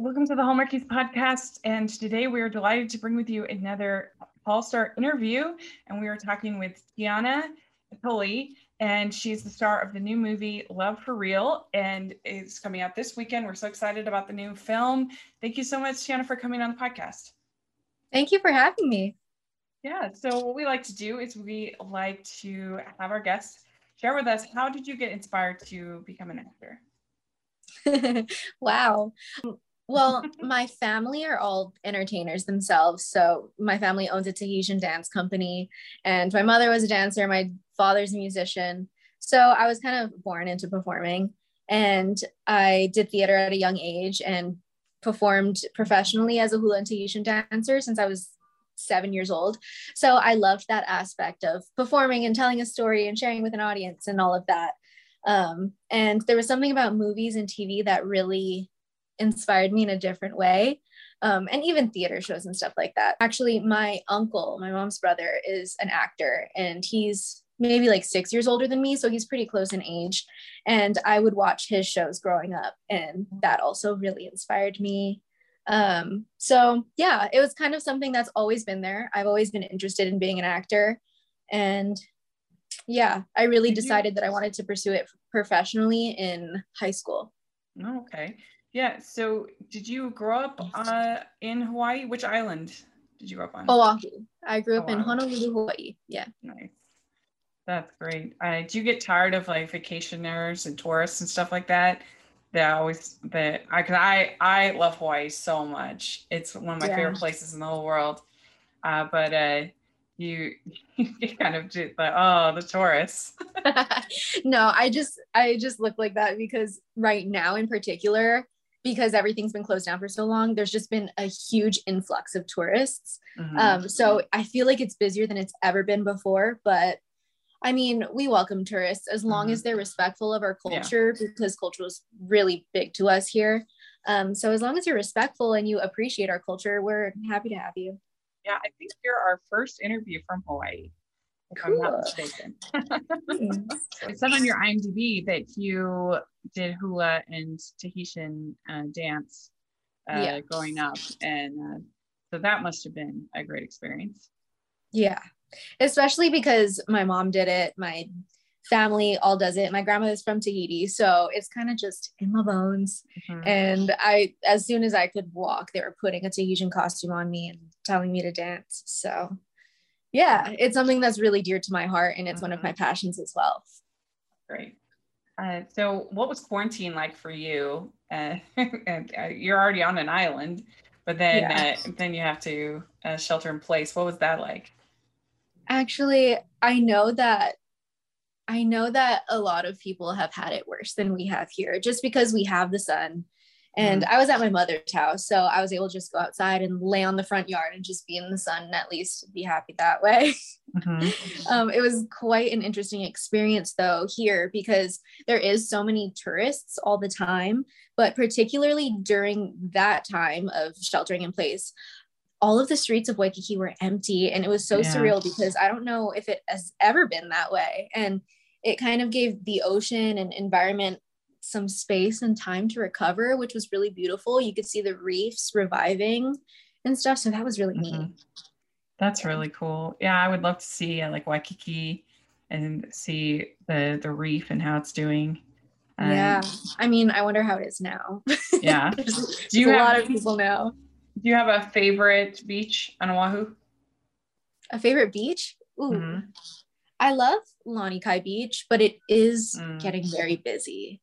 welcome to the Hallmarkies podcast. And today we are delighted to bring with you another All Star interview. And we are talking with Tiana Tully, and she's the star of the new movie Love for Real, and it's coming out this weekend. We're so excited about the new film. Thank you so much, Tiana, for coming on the podcast. Thank you for having me. Yeah. So what we like to do is we like to have our guests share with us how did you get inspired to become an actor? wow. Well, my family are all entertainers themselves. So my family owns a Tahitian dance company, and my mother was a dancer. My father's a musician. So I was kind of born into performing, and I did theater at a young age and performed professionally as a hula and Tahitian dancer since I was seven years old. So I loved that aspect of performing and telling a story and sharing with an audience and all of that. Um, and there was something about movies and TV that really inspired me in a different way. Um, and even theater shows and stuff like that. Actually, my uncle, my mom's brother, is an actor and he's maybe like six years older than me. So he's pretty close in age. And I would watch his shows growing up, and that also really inspired me. Um, so yeah, it was kind of something that's always been there. I've always been interested in being an actor. And yeah, I really decided that I wanted to pursue it professionally in high school. Oh, okay. Yeah. So, did you grow up uh, in Hawaii? Which island did you grow up on? Oahu. I grew up Oahu. in Honolulu, Hawaii. Yeah. Nice. That's great. Uh, do you get tired of like vacationers and tourists and stuff like that? That always that I cause I I love Hawaii so much. It's one of my yeah. favorite places in the whole world. Uh, but uh, you you kind of just like oh the tourists no i just i just look like that because right now in particular because everything's been closed down for so long there's just been a huge influx of tourists mm-hmm. um, so i feel like it's busier than it's ever been before but i mean we welcome tourists as long mm-hmm. as they're respectful of our culture yeah. because culture is really big to us here um, so as long as you're respectful and you appreciate our culture we're happy to have you yeah, I think you're our first interview from Hawaii, if cool. I'm not mistaken. it said on your IMDb that you did hula and Tahitian uh, dance uh, yeah. growing up, and uh, so that must have been a great experience. Yeah, especially because my mom did it. My family all does it. My grandma is from Tahiti, so it's kind of just in my bones. Mm-hmm. And I, as soon as I could walk, they were putting a Tahitian costume on me and telling me to dance. So, yeah, it's something that's really dear to my heart, and it's mm-hmm. one of my mm-hmm. passions as well. Great. Uh, so, what was quarantine like for you? Uh, uh, you're already on an island, but then yeah. Uh, then you have to uh, shelter in place. What was that like? Actually, I know that I know that a lot of people have had it worse than we have here just because we have the sun. And mm-hmm. I was at my mother's house, so I was able to just go outside and lay on the front yard and just be in the sun and at least be happy that way. Mm-hmm. um, it was quite an interesting experience, though, here because there is so many tourists all the time, but particularly during that time of sheltering in place, all of the streets of Waikiki were empty, and it was so yeah. surreal because I don't know if it has ever been that way. And it kind of gave the ocean and environment some space and time to recover, which was really beautiful. You could see the reefs reviving and stuff. So that was really mm-hmm. neat. That's really cool. Yeah, I would love to see uh, like Waikiki and see the the reef and how it's doing. Um, yeah, I mean, I wonder how it is now. Yeah, do you have, a lot of people now. Do you have a favorite beach on Oahu? A favorite beach? Ooh, mm-hmm. I love Lanikai Beach, but it is mm. getting very busy.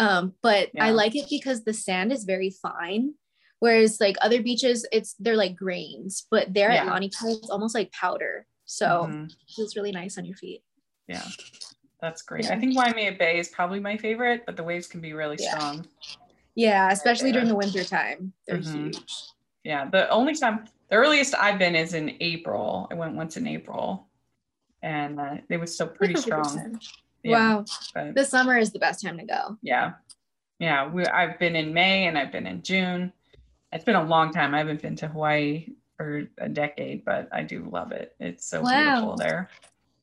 Um, but yeah. I like it because the sand is very fine. Whereas like other beaches, it's they're like grains, but there yeah. at Lanikai, it's almost like powder. So mm-hmm. it feels really nice on your feet. Yeah. That's great. Yeah. I think Waimea Bay is probably my favorite, but the waves can be really strong. Yeah, especially during the winter time. They're mm-hmm. huge. Yeah. The only time the earliest I've been is in April. I went once in April and uh, it was still pretty 100%. strong. Yeah, wow. But, the summer is the best time to go. Yeah. Yeah. We, I've been in May and I've been in June. It's been a long time. I haven't been to Hawaii for a decade, but I do love it. It's so wow. beautiful there.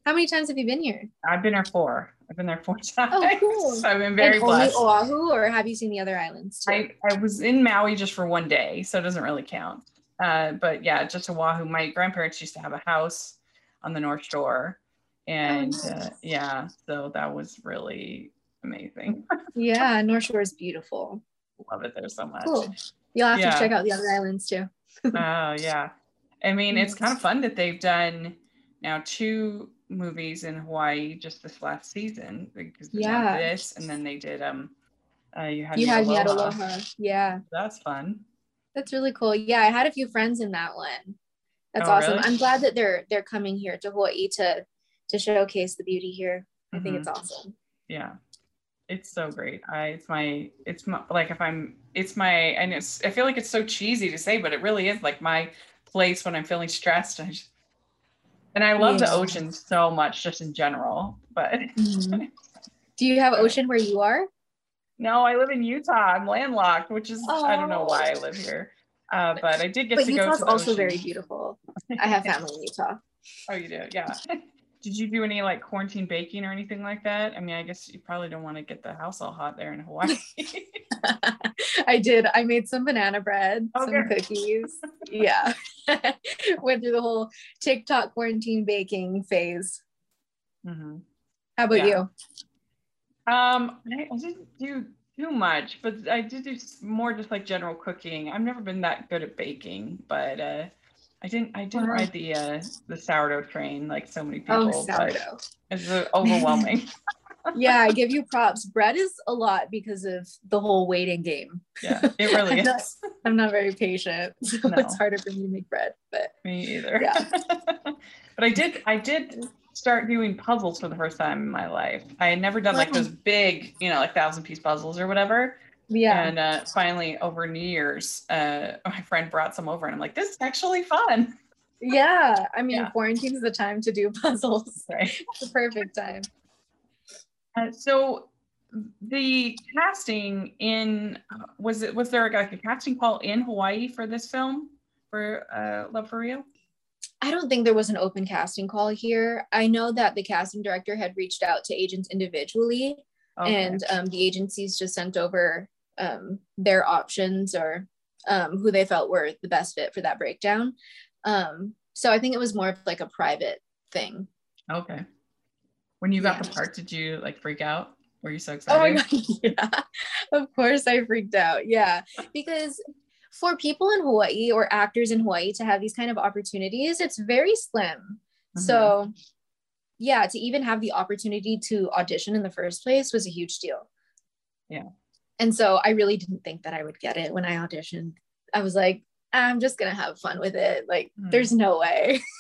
How many times have you been here? I've been there four. I've been there four times. Oh, cool. So I've been very and blessed. only Oahu, or have you seen the other islands too? I, I was in Maui just for one day, so it doesn't really count. Uh, but yeah, just Oahu. My grandparents used to have a house on the North Shore. And Oh, nice. uh, yeah, so that was really amazing. yeah, North Shore is beautiful. Love it there so much. Cool. You'll have Yeah. to check out the other islands too. Oh, yeah. I mean, it's kind of fun that they've done now two movies in Hawaii just this last season because Yeah. this and then they did um uh you had You had Aloha. Aloha. Yeah, That's fun. that's really cool. Yeah, I had a few friends in that one. That's Oh, awesome. really? I'm glad that they're they're coming here to Hawaii to to showcase the beauty here. I think Mhm. it's awesome. yeah it's so great i it's my it's my like if i'm it's my and it's i feel like it's so cheesy to say but it really is like my place when i'm feeling stressed I just, and i love the ocean so much just in general but Mhm. Do you have ocean where you are? no i live in utah i'm landlocked which is i don't know why i Oh. live here uh, but i did get But to go Utah's to the also ocean. very beautiful. I have family in Utah. oh you do yeah did you do any like quarantine baking or anything like that i mean i guess you probably don't want to get the house all hot there in hawaii I did. I made some banana bread, some cookies. Yeah. Went through the whole TikTok quarantine baking phase. Mhm. How about Yeah. you? Um, I, I didn't do too much, but I did do more just like general cooking. I've never been that good at baking, but uh, I didn't. I did Wow. ride the uh, the sourdough train like so many people. Oh, sourdough. It's overwhelming. yeah, I give you props. Bread is a lot because of the whole waiting game. yeah, it really I'm not- is. I'm not very patient, so No. it's harder for me to make bread. But Me either. Yeah. but I did. I did start doing puzzles for the first time in my life. I had never done like those big, you know, like thousand piece puzzles or whatever. Yeah, And uh, finally, over New Year's, uh, my friend brought some over, and I'm like, "This is actually fun." yeah. I mean, Yeah. quarantine is the time to do puzzles. Right. It's the perfect time. Uh, so, the casting in was it was there like a casting call in Hawaii for this film for uh, Love for Real? I don't think there was an open casting call here. I know that the casting director had reached out to agents individually, Okay. and um, the agencies just sent over um, their options or um, who they felt were the best fit for that breakdown. Um, so I think it was more of like a private thing. okay. When you got Yeah. the part, did you like freak out? Were you so excited? Oh my god, yeah. Of course I freaked out. Yeah. Because for people in Hawaii or actors in Hawaii to have these kind of opportunities, it's very slim. Mhm. So yeah, to even have the opportunity to audition in the first place was a huge deal. Yeah. And so I really didn't think that I would get it when I auditioned. I was like, I'm just gonna have fun with it. Like, Mhm. there's no way.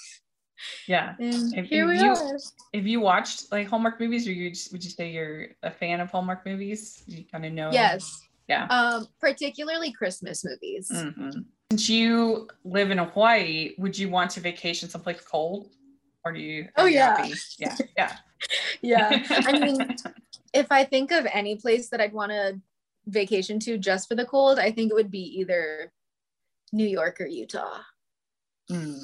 Yeah. If- here if we you- are. Have you watched like Hallmark movies, or you just, would you say you're a fan of Hallmark movies? You kind of know. Yes. Yeah. Um, particularly Christmas movies. Mhm. Since you live in Hawaii, would you want to vacation someplace cold, or do you? Oh, yeah. happy? Yeah. Yeah. Yeah. I mean, if I think of any place that I'd want to vacation to just for the cold, I think it would be either New York or Utah. Mm.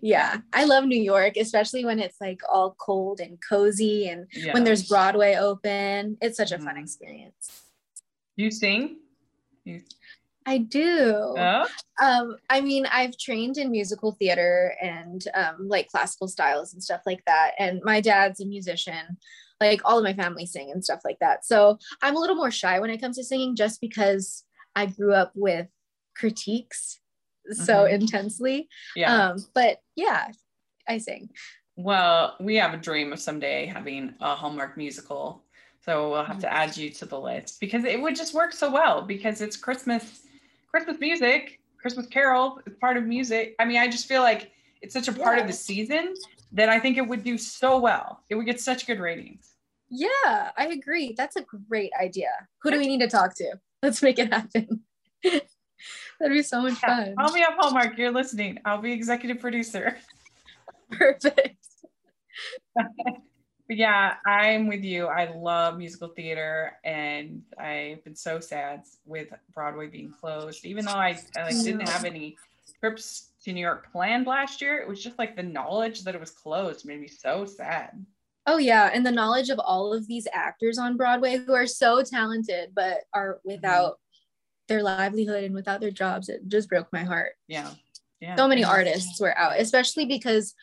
Yeah, I love New York, especially when it's like all cold and cozy and yeah. when there's Broadway open. It's such a fun Mhm. experience. you sing. You, I do. oh, Um, I mean, I've trained in musical theater and um, like classical styles and stuff like that. And my dad's a musician. Like all of my family sing and stuff like that. So I'm a little more shy when it comes to singing, just because I grew up with critiques so Mhm. intensely. yeah. Um, but yeah, I sing. well, we have a dream of someday having a Hallmark musical, so we'll have to Mm-hmm. add you to the list because it would just work so well because it's Christmas, Christmas music, Christmas carol It's part of music. I mean, I just feel like it's such a part of the season that I think it would do so well. It would get such good ratings. Yeah, I agree. That's a great idea. Who do we need to talk to? Let's make it happen. That'd be so much Yeah, fun. Call me up, Hallmark. You're listening. I'll be executive producer. Perfect. But yeah, I'm with you. I love musical theater, and I've been so sad with Broadway being closed. Even though I, I like didn't have any trips to New York planned last year. It was just like the knowledge that it was closed made me so sad. Oh yeah, and the knowledge of all of these actors on Broadway who are so talented but are without mm-hmm. their livelihood and without their jobs, it just broke my heart. Yeah. Yeah. So many artists were out, especially because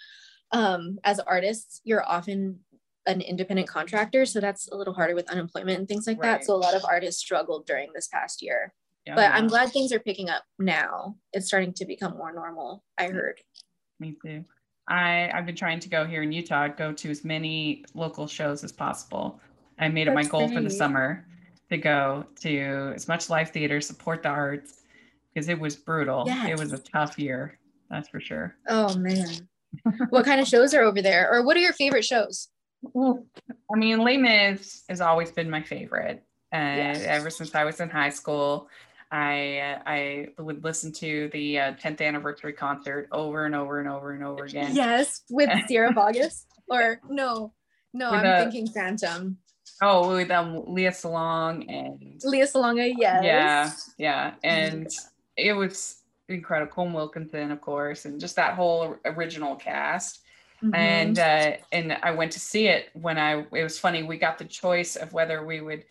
um as artists, you're often an independent contractor, so that's a little harder with unemployment and things like right. that. So a lot of artists struggled during this past year. Yeah, but. I'm glad things are picking up now. It's starting to become more normal. I heard. Me too. I I've been trying to go here in Utah, go to as many local shows as possible. I made it my goal great. for the summer to go to as much live theater, support the arts, because it was brutal. Yes. It was a tough year, that's for sure. Oh man. what kind of shows are over there? Or what are your favorite shows? I mean, Les Mis has always been my favorite. And yes. ever since I was in high school, I I would listen to the uh, 10th anniversary concert over and over and over and over again. Yes, with Sierra Boggess, or no, no, with I'm a, thinking Phantom. Oh, with um, Lea Salonga and Lea Salonga, yes. Yeah, yeah, and it was incredible. Colm Wilkinson, of course, and just that whole original cast. Mm-hmm. And uh, and I went to see it when I. It was funny. We got the choice of whether we would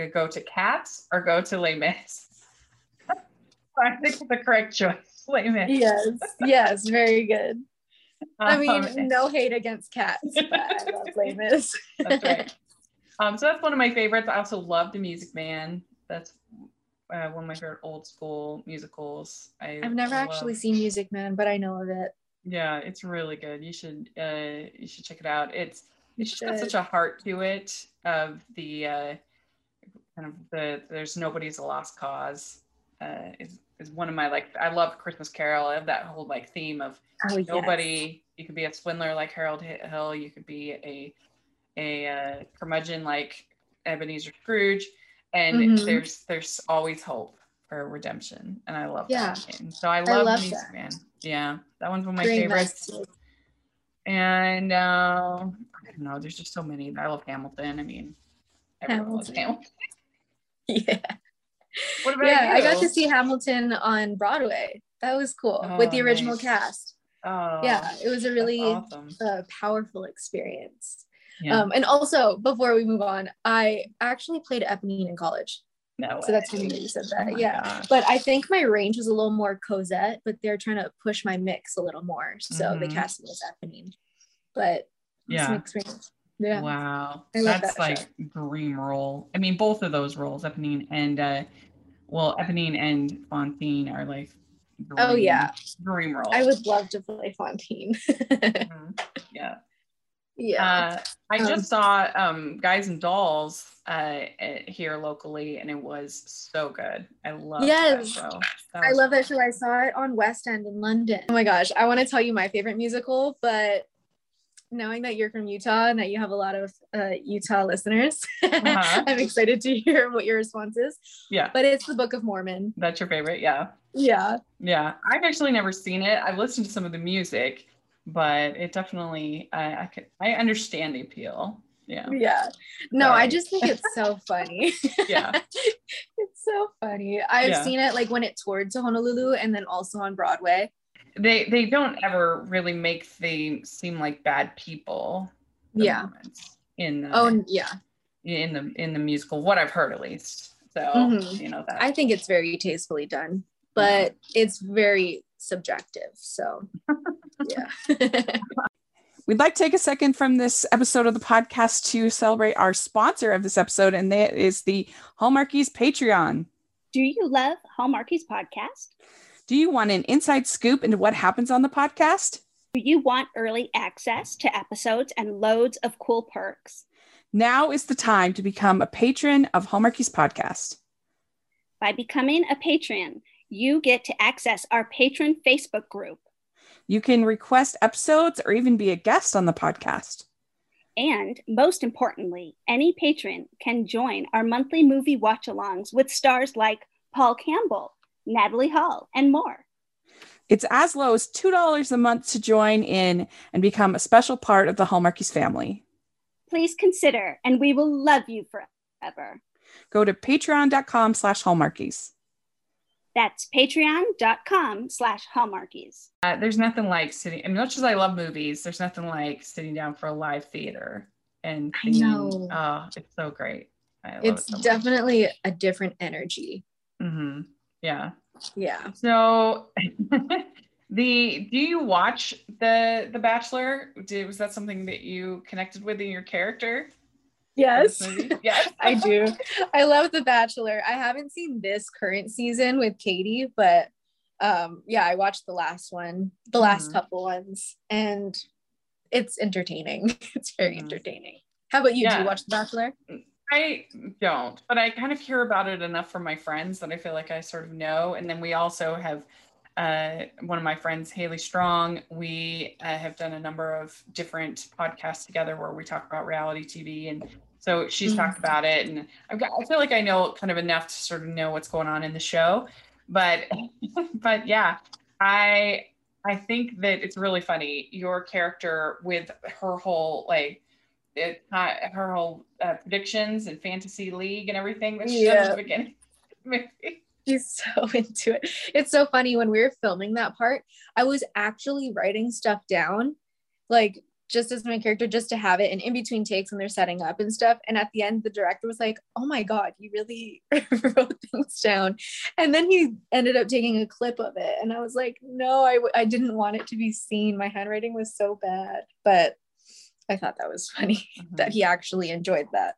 uh, go to Cats or go to Les Mis I think the correct choice. Wait a minute. Yes, yes, very good. I mean, um, no hate against cats, but I love Les Mis. that's right. Um, so that's one of my favorites. I also love The Music Man. That's uh, one of my favorite old school musicals. I, have never love. actually seen Music Man, but I know of it. Yeah, it's really good. You should uh, you should check it out. It's it's just got such a heart to it of the uh, kind of the there's nobody's a lost cause uh, is is one of my like I love Christmas Carol. I have that whole like theme of oh, nobody. Yes. You could be a swindler like Harold Hill. You could be a a uh, curmudgeon like Ebenezer Scrooge, and mm-hmm. there's there's always hope for redemption, and I love yeah. that. And so I love, I love Music that. Man. Yeah, that one's one of my Great favorites. Message. And uh, I don't know. There's just so many. I love Hamilton. I mean, everyone Hamilton. loves Hamilton. yeah. What about yeah, you? I got to see Hamilton on Broadway. That was cool oh, with the original nice. cast. Oh, yeah, it was a really awesome. uh, powerful experience. Yeah. Um, and also, before we move on, I actually played Eponine in college. No so that's when you said that. Oh yeah. Gosh. But I think my range was a little more Cosette, but they're trying to push my mix a little more. So mm-hmm. they cast me as Eponine. But yeah. experience. Yeah. Wow. That's that like show. dream role. I mean, both of those roles, Eponine and uh well, Eponine and Fantine are like dream, oh yeah dream role. I would love to play Fantine. mm-hmm. Yeah. Yeah. Uh, I um, just saw um, Guys and Dolls uh, here locally, and it was so good. I love yes. that show. That I love that show. I saw it on West End in London. Oh my gosh, I want to tell you my favorite musical, but knowing that you're from Utah and that you have a lot of uh, Utah listeners, uh-huh. I'm excited to hear what your response is. Yeah. But it's the Book of Mormon. That's your favorite. Yeah. Yeah. Yeah. I've actually never seen it. I've listened to some of the music, but it definitely, I, I can, I understand the appeal. Yeah. Yeah. No, Sorry. I just think it's so funny. yeah. it's so funny. I've yeah. seen it like when it toured to Honolulu and then also on Broadway they they don't ever really make they seem like bad people. Yeah. In the, oh yeah. In the in the musical, what I've heard at least. So mm-hmm. you know that. I think it's very tastefully done, but yeah. it's very subjective. So yeah. We'd like to take a second from this episode of the podcast to celebrate our sponsor of this episode, and that is the Hallmarkies Patreon. Do you love Hallmarkies podcast? Do you want an inside scoop into what happens on the podcast? Do you want early access to episodes and loads of cool perks? Now is the time to become a patron of Hallmarkies Podcast. By becoming a patron, you get to access our patron Facebook group. You can request episodes or even be a guest on the podcast. And most importantly, any patron can join our monthly movie watch alongs with stars like Paul Campbell, Natalie Hall, and more. It's as low as $2 a month to join in and become a special part of the Hallmarkies family. Please consider, and we will love you forever. Go to patreon.com slash hallmarkies. That's patreon.com slash hallmarkies. Uh, there's nothing like sitting, and much as I love movies, there's nothing like sitting down for a live theater and I know. Oh, it's so great. I love It's it so much. definitely a different energy. Mhm. Yeah. Yeah. So the do you watch the the Bachelor? Did was that something that you connected with in your character? Yes. Yes. I do. I love The Bachelor. I haven't seen this current season with Katie, but um yeah, I watched the last one, the last Mhm. couple ones, and it's entertaining. It's very Mhm. entertaining. How about you? Do you watch The Bachelor? I don't, but I kind of hear about it enough from my friends that I feel like I sort of know. And then we also have uh, one of my friends, Haley Strong. We uh, have done a number of different podcasts together where we talk about reality TV, and so she's Mhm. talked about it. And I've got, I feel like I know kind of enough to sort of know what's going on in the show. But, but yeah, I I think that it's really funny your character with her whole like it her whole uh, predictions and fantasy league and everything that she does Yeah. at the beginning. of the movie. She's so into it. It's so funny when we were filming that part, I was actually writing stuff down, like just as my character, just to have it. And in between takes when they're setting up and stuff. And at the end, the director was like, Oh my God, you really wrote things down. And then he ended up taking a clip of it. And I was like, No, I, w- I didn't want it to be seen. My handwriting was so bad. But I thought that was funny that he actually enjoyed that.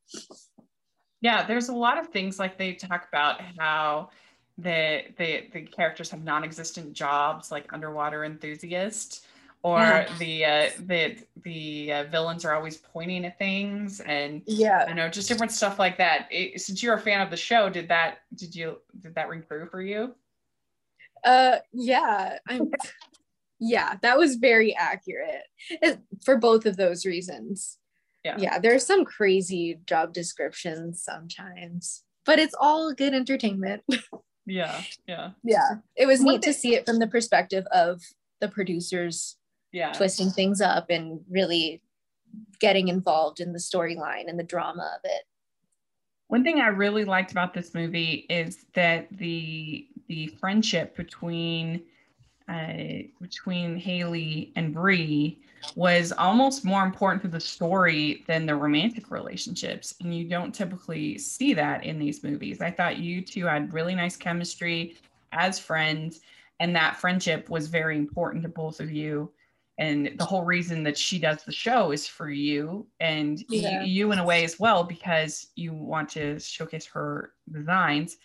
Yeah, there's a lot of things like they talk about how the the the characters have non-existent jobs like underwater enthusiast or Yeah. the uh, the the uh, villains are always pointing at things and Yeah. you know just different stuff like that. It, since you're a fan of the show, did that did you did that ring true for you? Uh, yeah, I'm. Yeah, that was very accurate It- for both of those reasons. Yeah. yeah, there's some crazy job descriptions sometimes, but it's all good entertainment. Yeah, yeah, yeah, it was One neat to see it from the perspective of the producers yeah. twisting things up and really getting involved in the storyline and the drama of it. One thing I really liked about this movie is that the the friendship between uh, between Haley and Bree was almost more important to the story than the romantic relationships, and you don't typically see that in these movies. I thought you two had really nice chemistry as friends, and that friendship was very important to both of you. And the whole reason that she does the show is for you and Yeah. you in a way as well because you want to showcase her designs.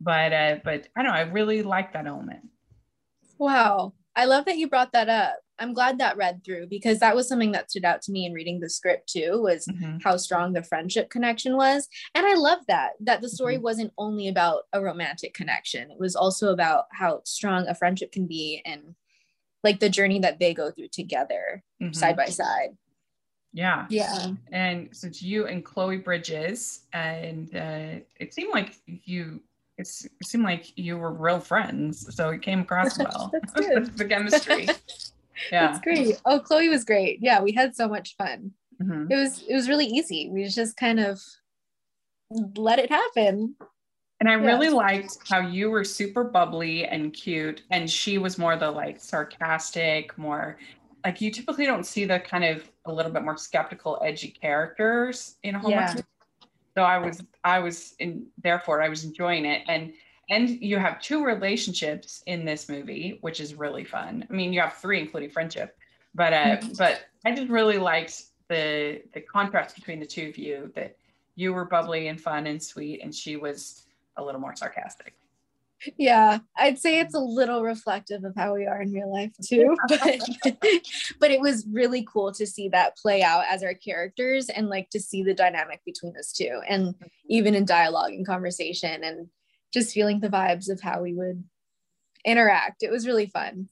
But uh, but I don't know, I really like that element. Wow. I love that you brought that up. I'm glad that read through because that was something that stood out to me in reading the script too was Mhm. how strong the friendship connection was. And I love that that the story Mhm. wasn't only about a romantic connection. It was also about how strong a friendship can be and like the journey that they go through together Mhm. side by side. Yeah. Yeah. And since you and Chloe Bridges, and uh, it seemed like you, it seemed like you were real friends. So it came across well. That's good. the chemistry. Yeah. That's great. Oh, Chloe was great. Yeah, we had so much fun. Mhm. It was it was really easy. We just kind of let it happen. And I Yeah. really liked how you were super bubbly and cute, and she was more the like sarcastic, more like you typically don't see the kind of a little bit more skeptical, edgy characters in a Hallmark. Yeah. movies. So I was, I was in, therefore I was enjoying it, and and you have two relationships in this movie, which is really fun. I mean, you have three, including friendship, but uh, Mhm. but I just really liked the the contrast between the two of you. That you were bubbly and fun and sweet, and she was a little more sarcastic. Yeah, I'd say it's a little reflective of how we are in real life too. But, but it was really cool to see that play out as our characters and like to see the dynamic between us two and even in dialogue and conversation and just feeling the vibes of how we would interact. It was really fun.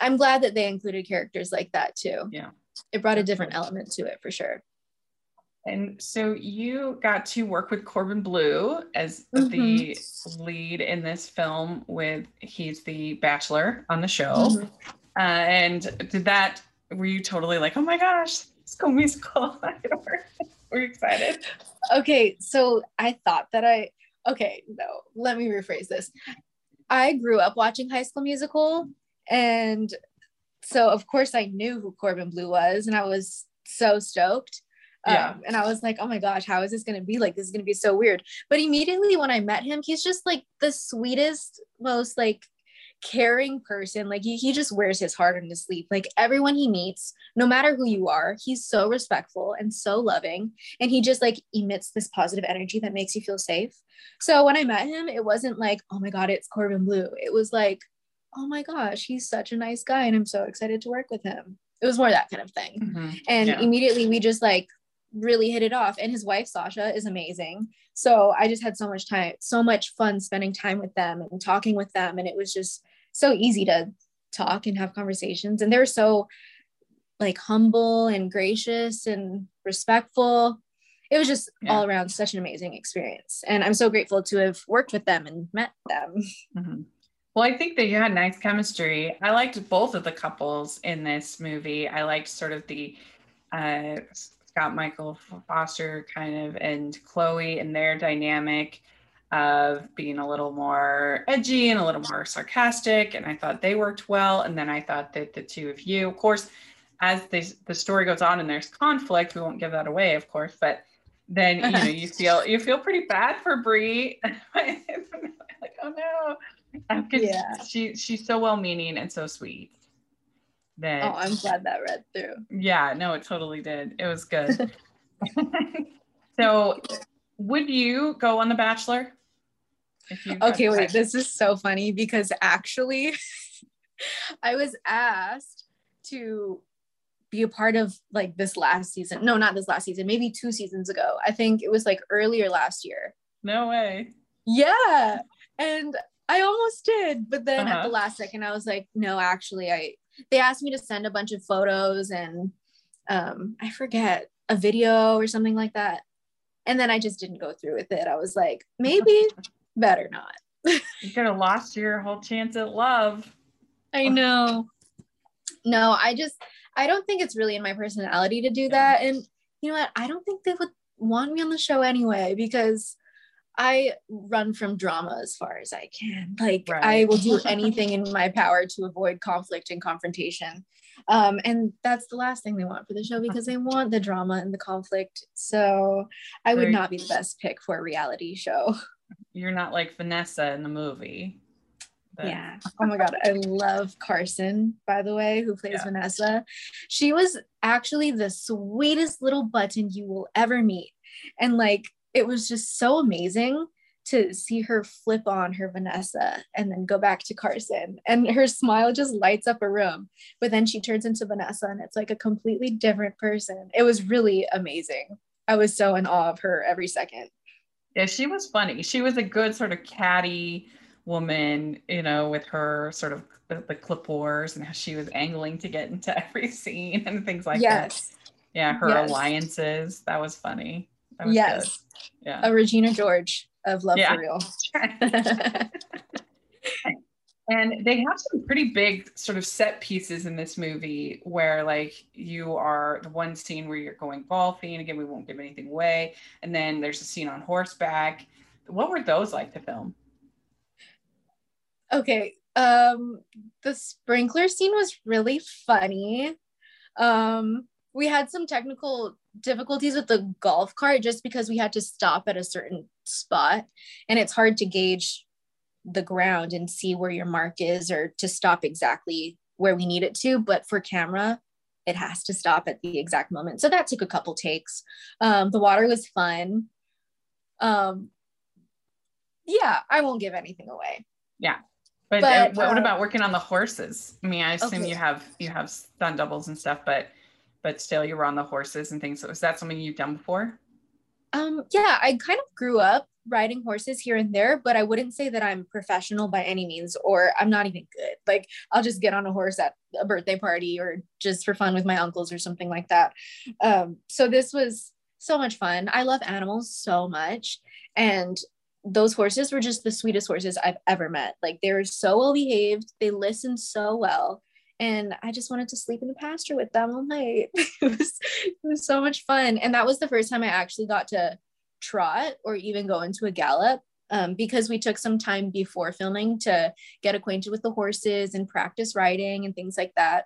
I'm glad that they included characters like that too. Yeah. It brought a different element to it for sure. And so you got to work with Corbin Bleu as the Mm-hmm. lead in this film with he's the bachelor on the show. Mhm. Uh, and did that were you totally like, oh my gosh, school musical? were you excited? Okay, so I thought that I okay, no, let me rephrase this. I grew up watching High School Musical, and so of course I knew who Corbin Bleu was, and I was so stoked. Yeah. Um, and I was like, oh my gosh, how is this going to be? Like, this is going to be so weird. But immediately when I met him, he's just like the sweetest, most like caring person. Like, he, he just wears his heart on his sleeve. Like, everyone he meets, no matter who you are, he's so respectful and so loving. And he just like emits this positive energy that makes you feel safe. So when I met him, it wasn't like, oh my God, it's Corbin Bleu. It was like, oh my gosh, he's such a nice guy. And I'm so excited to work with him. It was more that kind of thing. Mhm. And Yeah. immediately we just like really hit it off. And his wife, Sasha, is amazing. So I just had so much time, so much fun spending time with them and talking with them. And it was just so easy to talk and have conversations. And they're so like humble and gracious and respectful. It was just Yeah. all around such an amazing experience. And I'm so grateful to have worked with them and met them. Mhm. Well, I think that you had nice chemistry. I liked both of the couples in this movie. I liked sort of the uh, Scott Michael Foster kind of and Chloe and their dynamic of being a little more edgy and a little more sarcastic. And I thought they worked well. And then I thought that the two of you, of course, as the, the story goes on and there's conflict, we won't give that away, of course, but then you know you feel you feel pretty bad for Bree. like, oh no. Because Yeah. she she's so well meaning and so sweet. That Oh, I'm glad that read through. yeah, no, it totally did. It was good. so would you go on The Bachelor? If you got Okay, wait, this is so funny because actually I was asked to be a part of like this last season. No, not this last season, maybe two seasons ago. I think it was like earlier last year. No way. Yeah. And I almost did, but then at Uh-huh. the last second I was like, no, actually I they asked me to send a bunch of photos and um I forget a video or something like that. And then I just didn't go through with it. I was like, maybe better not. You could have lost your whole chance at love. I know. No, I just I don't think it's really in my personality to do that. And you know what? I don't think they would want me on the show anyway because I run from drama as far as I can. Like Right. I will do anything in my power to avoid conflict and confrontation. Um, and that's the last thing they want for the show because they want the drama and the conflict. So I would not be the best pick for a reality show. You're not like Vanessa in the movie. The- Yeah. Oh my God. I love Carson, by the way, who plays Yeah. Vanessa. She was actually the sweetest little button you will ever meet. And like, it was just so amazing to see her flip on her Vanessa and then go back to Carson. And her smile just lights up a room. But then she turns into Vanessa and it's like a completely different person. It was really amazing. I was so in awe of her every second. Yeah, she was funny. She was a good sort of catty woman, you know, with her sort of the, the clip wars and how she was angling to get into every scene and things like that. yes. Yeah, her Yes. alliances. That was funny. Yes. good. Yeah. A Regina George of Love Yeah. for Real. And they have some pretty big sort of set pieces in this movie where, like, you are the one scene where you're going golfing. Again, we won't give anything away. And then there's a scene on horseback. What were those like to film? okay. Um, the sprinkler scene was really funny. Um, we had some technical difficulties with the golf cart just because we had to stop at a certain spot and it's hard to gauge the ground and see where your mark is or to stop exactly where we need it to but for camera it has to stop at the exact moment. So that took a couple takes. Um, the water was fun. Um, yeah i won't give anything away. But, But, uh, what, what uh, about working on the horses? I mean, I assume Okay. you have you have stunt doubles and stuff, but but still you were on the horses and things. So is that something you've done before? Um, yeah, I kind of grew up riding horses here and there, but I wouldn't say that I'm professional by any means, or I'm not even good. Like I'll just get on a horse at a birthday party or just for fun with my uncles or something like that. Um, so this was so much fun. I love animals so much. And those horses were just the sweetest horses I've ever met. Like they were so well behaved, they listened so well. And I just wanted to sleep in the pasture with them all night. it was it was so much fun. And that was the first time I actually got to trot or even go into a gallop. um, because we took some time before filming to get acquainted with the horses and practice riding and things like that.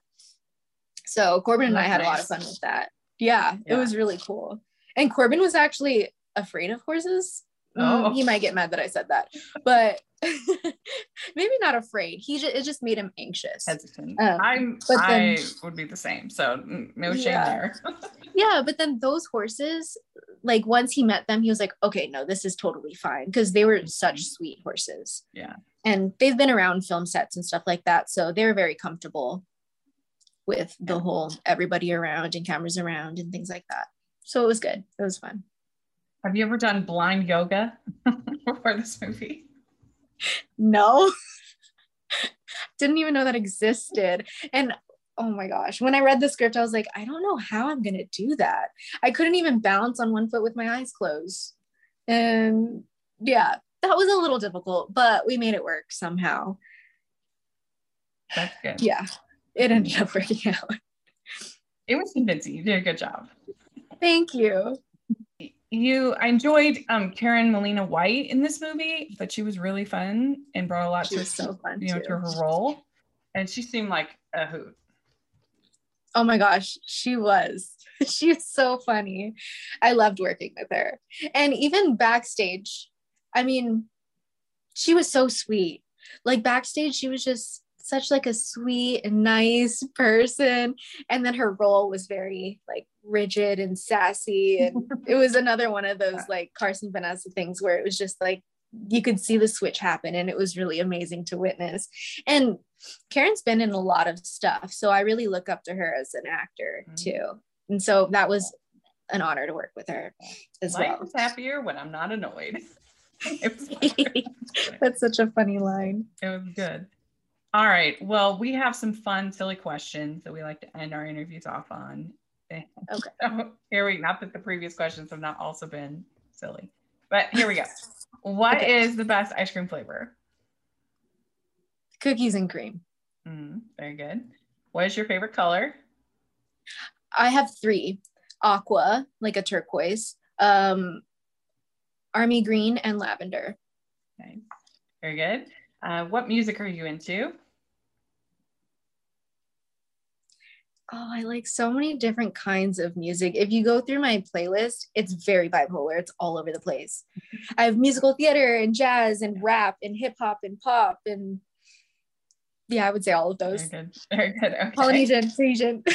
So Corbin and I had nice. a lot of fun with that. Yeah, Yeah. it was really cool. And Corbin was actually afraid of horses. Mm, Oh. he might get mad that I said that, but maybe not afraid. He just it just made him anxious. Hesitant. Um, I'm. but I then- would be the same. So no shame Yeah. there. Yeah, but then those horses, like once he met them, he was like, okay, no, this is totally fine because they were such sweet horses. Yeah. And they've been around film sets and stuff like that. So they're very comfortable with the Yeah. whole everybody around and cameras around and things like that. So it was good. It was fun. Have you ever done blind yoga before this movie? No. Didn't even know that existed. And oh my gosh, when I read the script, I was like, I don't know how I'm going to do that. I couldn't even balance on one foot with my eyes closed. And yeah, that was a little difficult, but we made it work somehow. That's good. Yeah, it ended up working out. It was convincing. You did a good job. Thank you. You, I enjoyed um, Karen Molina White in this movie, but she was really fun and brought a lot She to so you know too. to her role, and she seemed like a hoot. Oh my gosh, she was. she's so funny. I loved working with her. And even backstage, I mean, she was so sweet. Like backstage, she was just such like a sweet and nice person. And then her role was very like rigid and sassy. And it was another one of those like Carson Vanessa things where it was just like you could see the switch happen and it was really amazing to witness. And Karen's been in a lot of stuff. So I really look up to her as an actor Mhm. too. And so that was an honor to work with her as Life well. is happier when I'm not annoyed. it, was, it That's such a funny line. It was good. All right. Well, we have some fun, silly questions that we like to end our interviews off on. Okay. So here we not that the previous questions have not also been silly, but here we go. What is Okay. the best ice cream flavor? Cookies and cream. Mm, very good. What is your favorite color? I have three aqua, like a turquoise, um, army green, and lavender. Okay. Very good. Uh, what music are you into? Oh, I like so many different kinds of music. If you go through my playlist, it's very bipolar. It's all over the place. I have musical theater and jazz and rap and hip hop and pop and yeah, I would say all of those. Very good. Very good. Okay. Polynesian, Asian.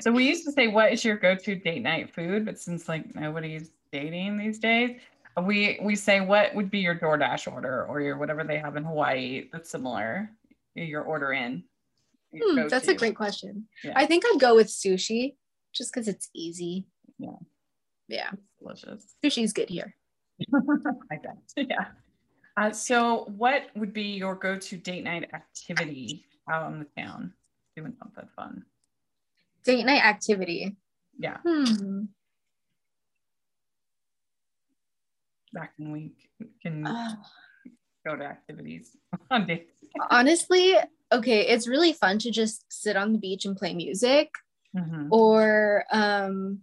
So we used to say, "What is your go-to date night food?" But since like nobody's dating these days, we we say, "What would be your DoorDash order or your whatever they have in Hawaii that's similar? Your order in." Hmm, that's a great question. Yeah. I think I'd go with sushi just because it's easy. Yeah. Yeah. Delicious. Sushi's good here. I bet. Yeah. Uh, so, what would be your go-to date night activity out in the town? Doing something fun. Date night activity. Yeah. Hmm. Back when week. can Uh, go to activities on dates. honestly, okay, it's really fun to just sit on the beach and play music Mhm. or um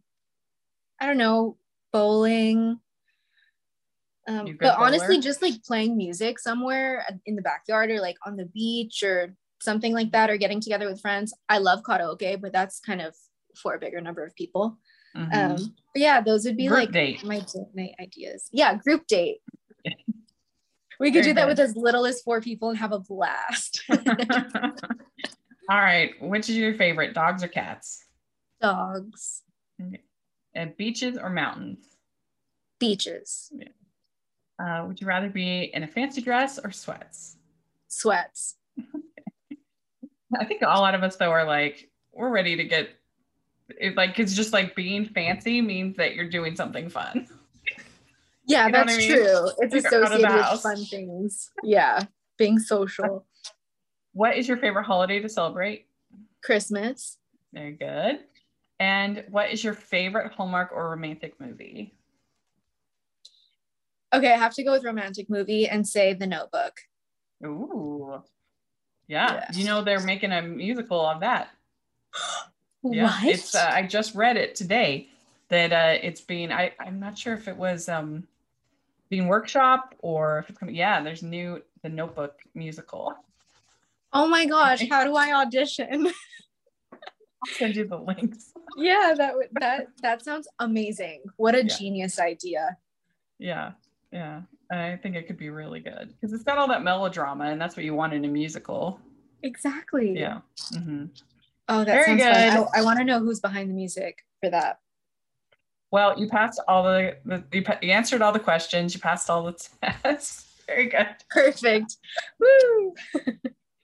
I don't know, bowling. Um, but honestly, just like playing music somewhere in the backyard or like on the beach or something like that, or getting together with friends. I love karaoke, but that's kind of for a bigger number of people. Mhm. Um, but yeah, those would be Group like date. my date night ideas. Yeah, group date. We could Very do that good. with as little as four people and have a blast. All right. Which is your favorite, dogs or cats? Dogs, And beaches or mountains? beaches, Uh, would you rather be in a fancy dress or sweats? sweats. I think a lot of us though are like, we're ready to get it like it's just like being fancy means that you're doing something fun. Yeah, You know that's I mean? true. It's Like, out of the associated with fun things. Yeah, being social. What is your favorite holiday to celebrate? Christmas. Very good. And what is your favorite Hallmark or romantic movie? Okay, I have to go with romantic movie and say The Notebook. Ooh. Yeah. Yeah. You know they're making a musical of that. Yeah, what? It's uh, I just read it today that uh, it's being I I'm not sure if it was um Bean Workshop or if it's coming, yeah, there's new the Notebook musical. Oh my gosh, how do I audition? I'll send you the links. yeah, that that that sounds amazing. What a Yeah. genius idea. Yeah, yeah. I think it could be really good because it's got all that melodrama, and that's what you want in a musical. Exactly. Yeah. Mm-hmm. Oh, that Very sounds fun. good. I, I want to know who's behind the music for that. Well, you passed all the, the you, pa- you answered all the questions. You passed all the tests. Very good. Perfect. Woo!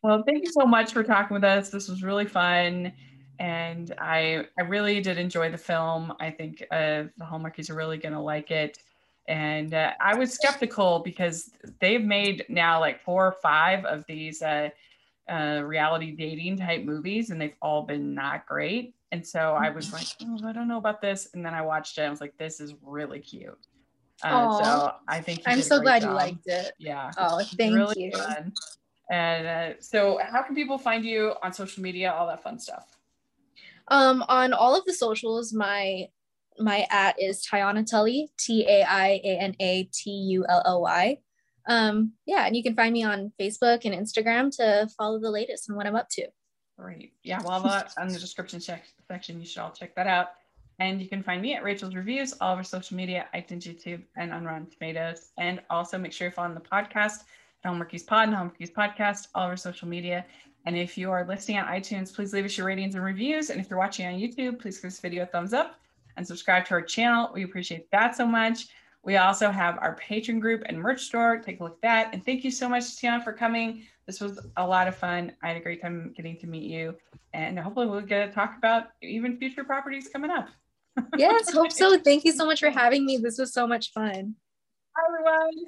Well, thank you so much for talking with us. This was really fun, and I I really did enjoy the film. I think uh, the Hallmarkies are really gonna like it. And uh, I was skeptical because they've made now like four or five of these uh, uh, reality dating type movies, and they've all been not great. And so I was like, oh, I don't know about this. And then I watched it. I was like, this is really cute. Uh, so I think I'm so glad you liked it. Yeah Oh, thank really you. fun. And uh, so, how can people find you on social media? All that fun stuff. Um, on all of the socials, my my at is Taiana Tully, T A I A N A T U L L Y. Um, yeah, and you can find me on Facebook and Instagram to follow the latest and what I'm up to. Great. Yeah. Well, that on the description check section, you should all check that out. And you can find me at Rachel's Reviews, all over social media, iTunes, YouTube, and on Rotten Tomatoes. And also make sure you follow the podcast, Hallmarkies Pod and Hallmarkies Podcast, all over social media. And if you are listening on iTunes, please leave us your ratings and reviews. And if you're watching on YouTube, please give this video a thumbs up and subscribe to our channel. We appreciate that so much. We also have our Patreon group and merch store. Take a look at that. And thank you so much, Taiana, for coming. This was a lot of fun. I had a great time getting to meet you. And hopefully we'll get to talk about even future properties coming up. Yes, hope so. Thank you so much for having me. This was so much fun. Bye, everyone.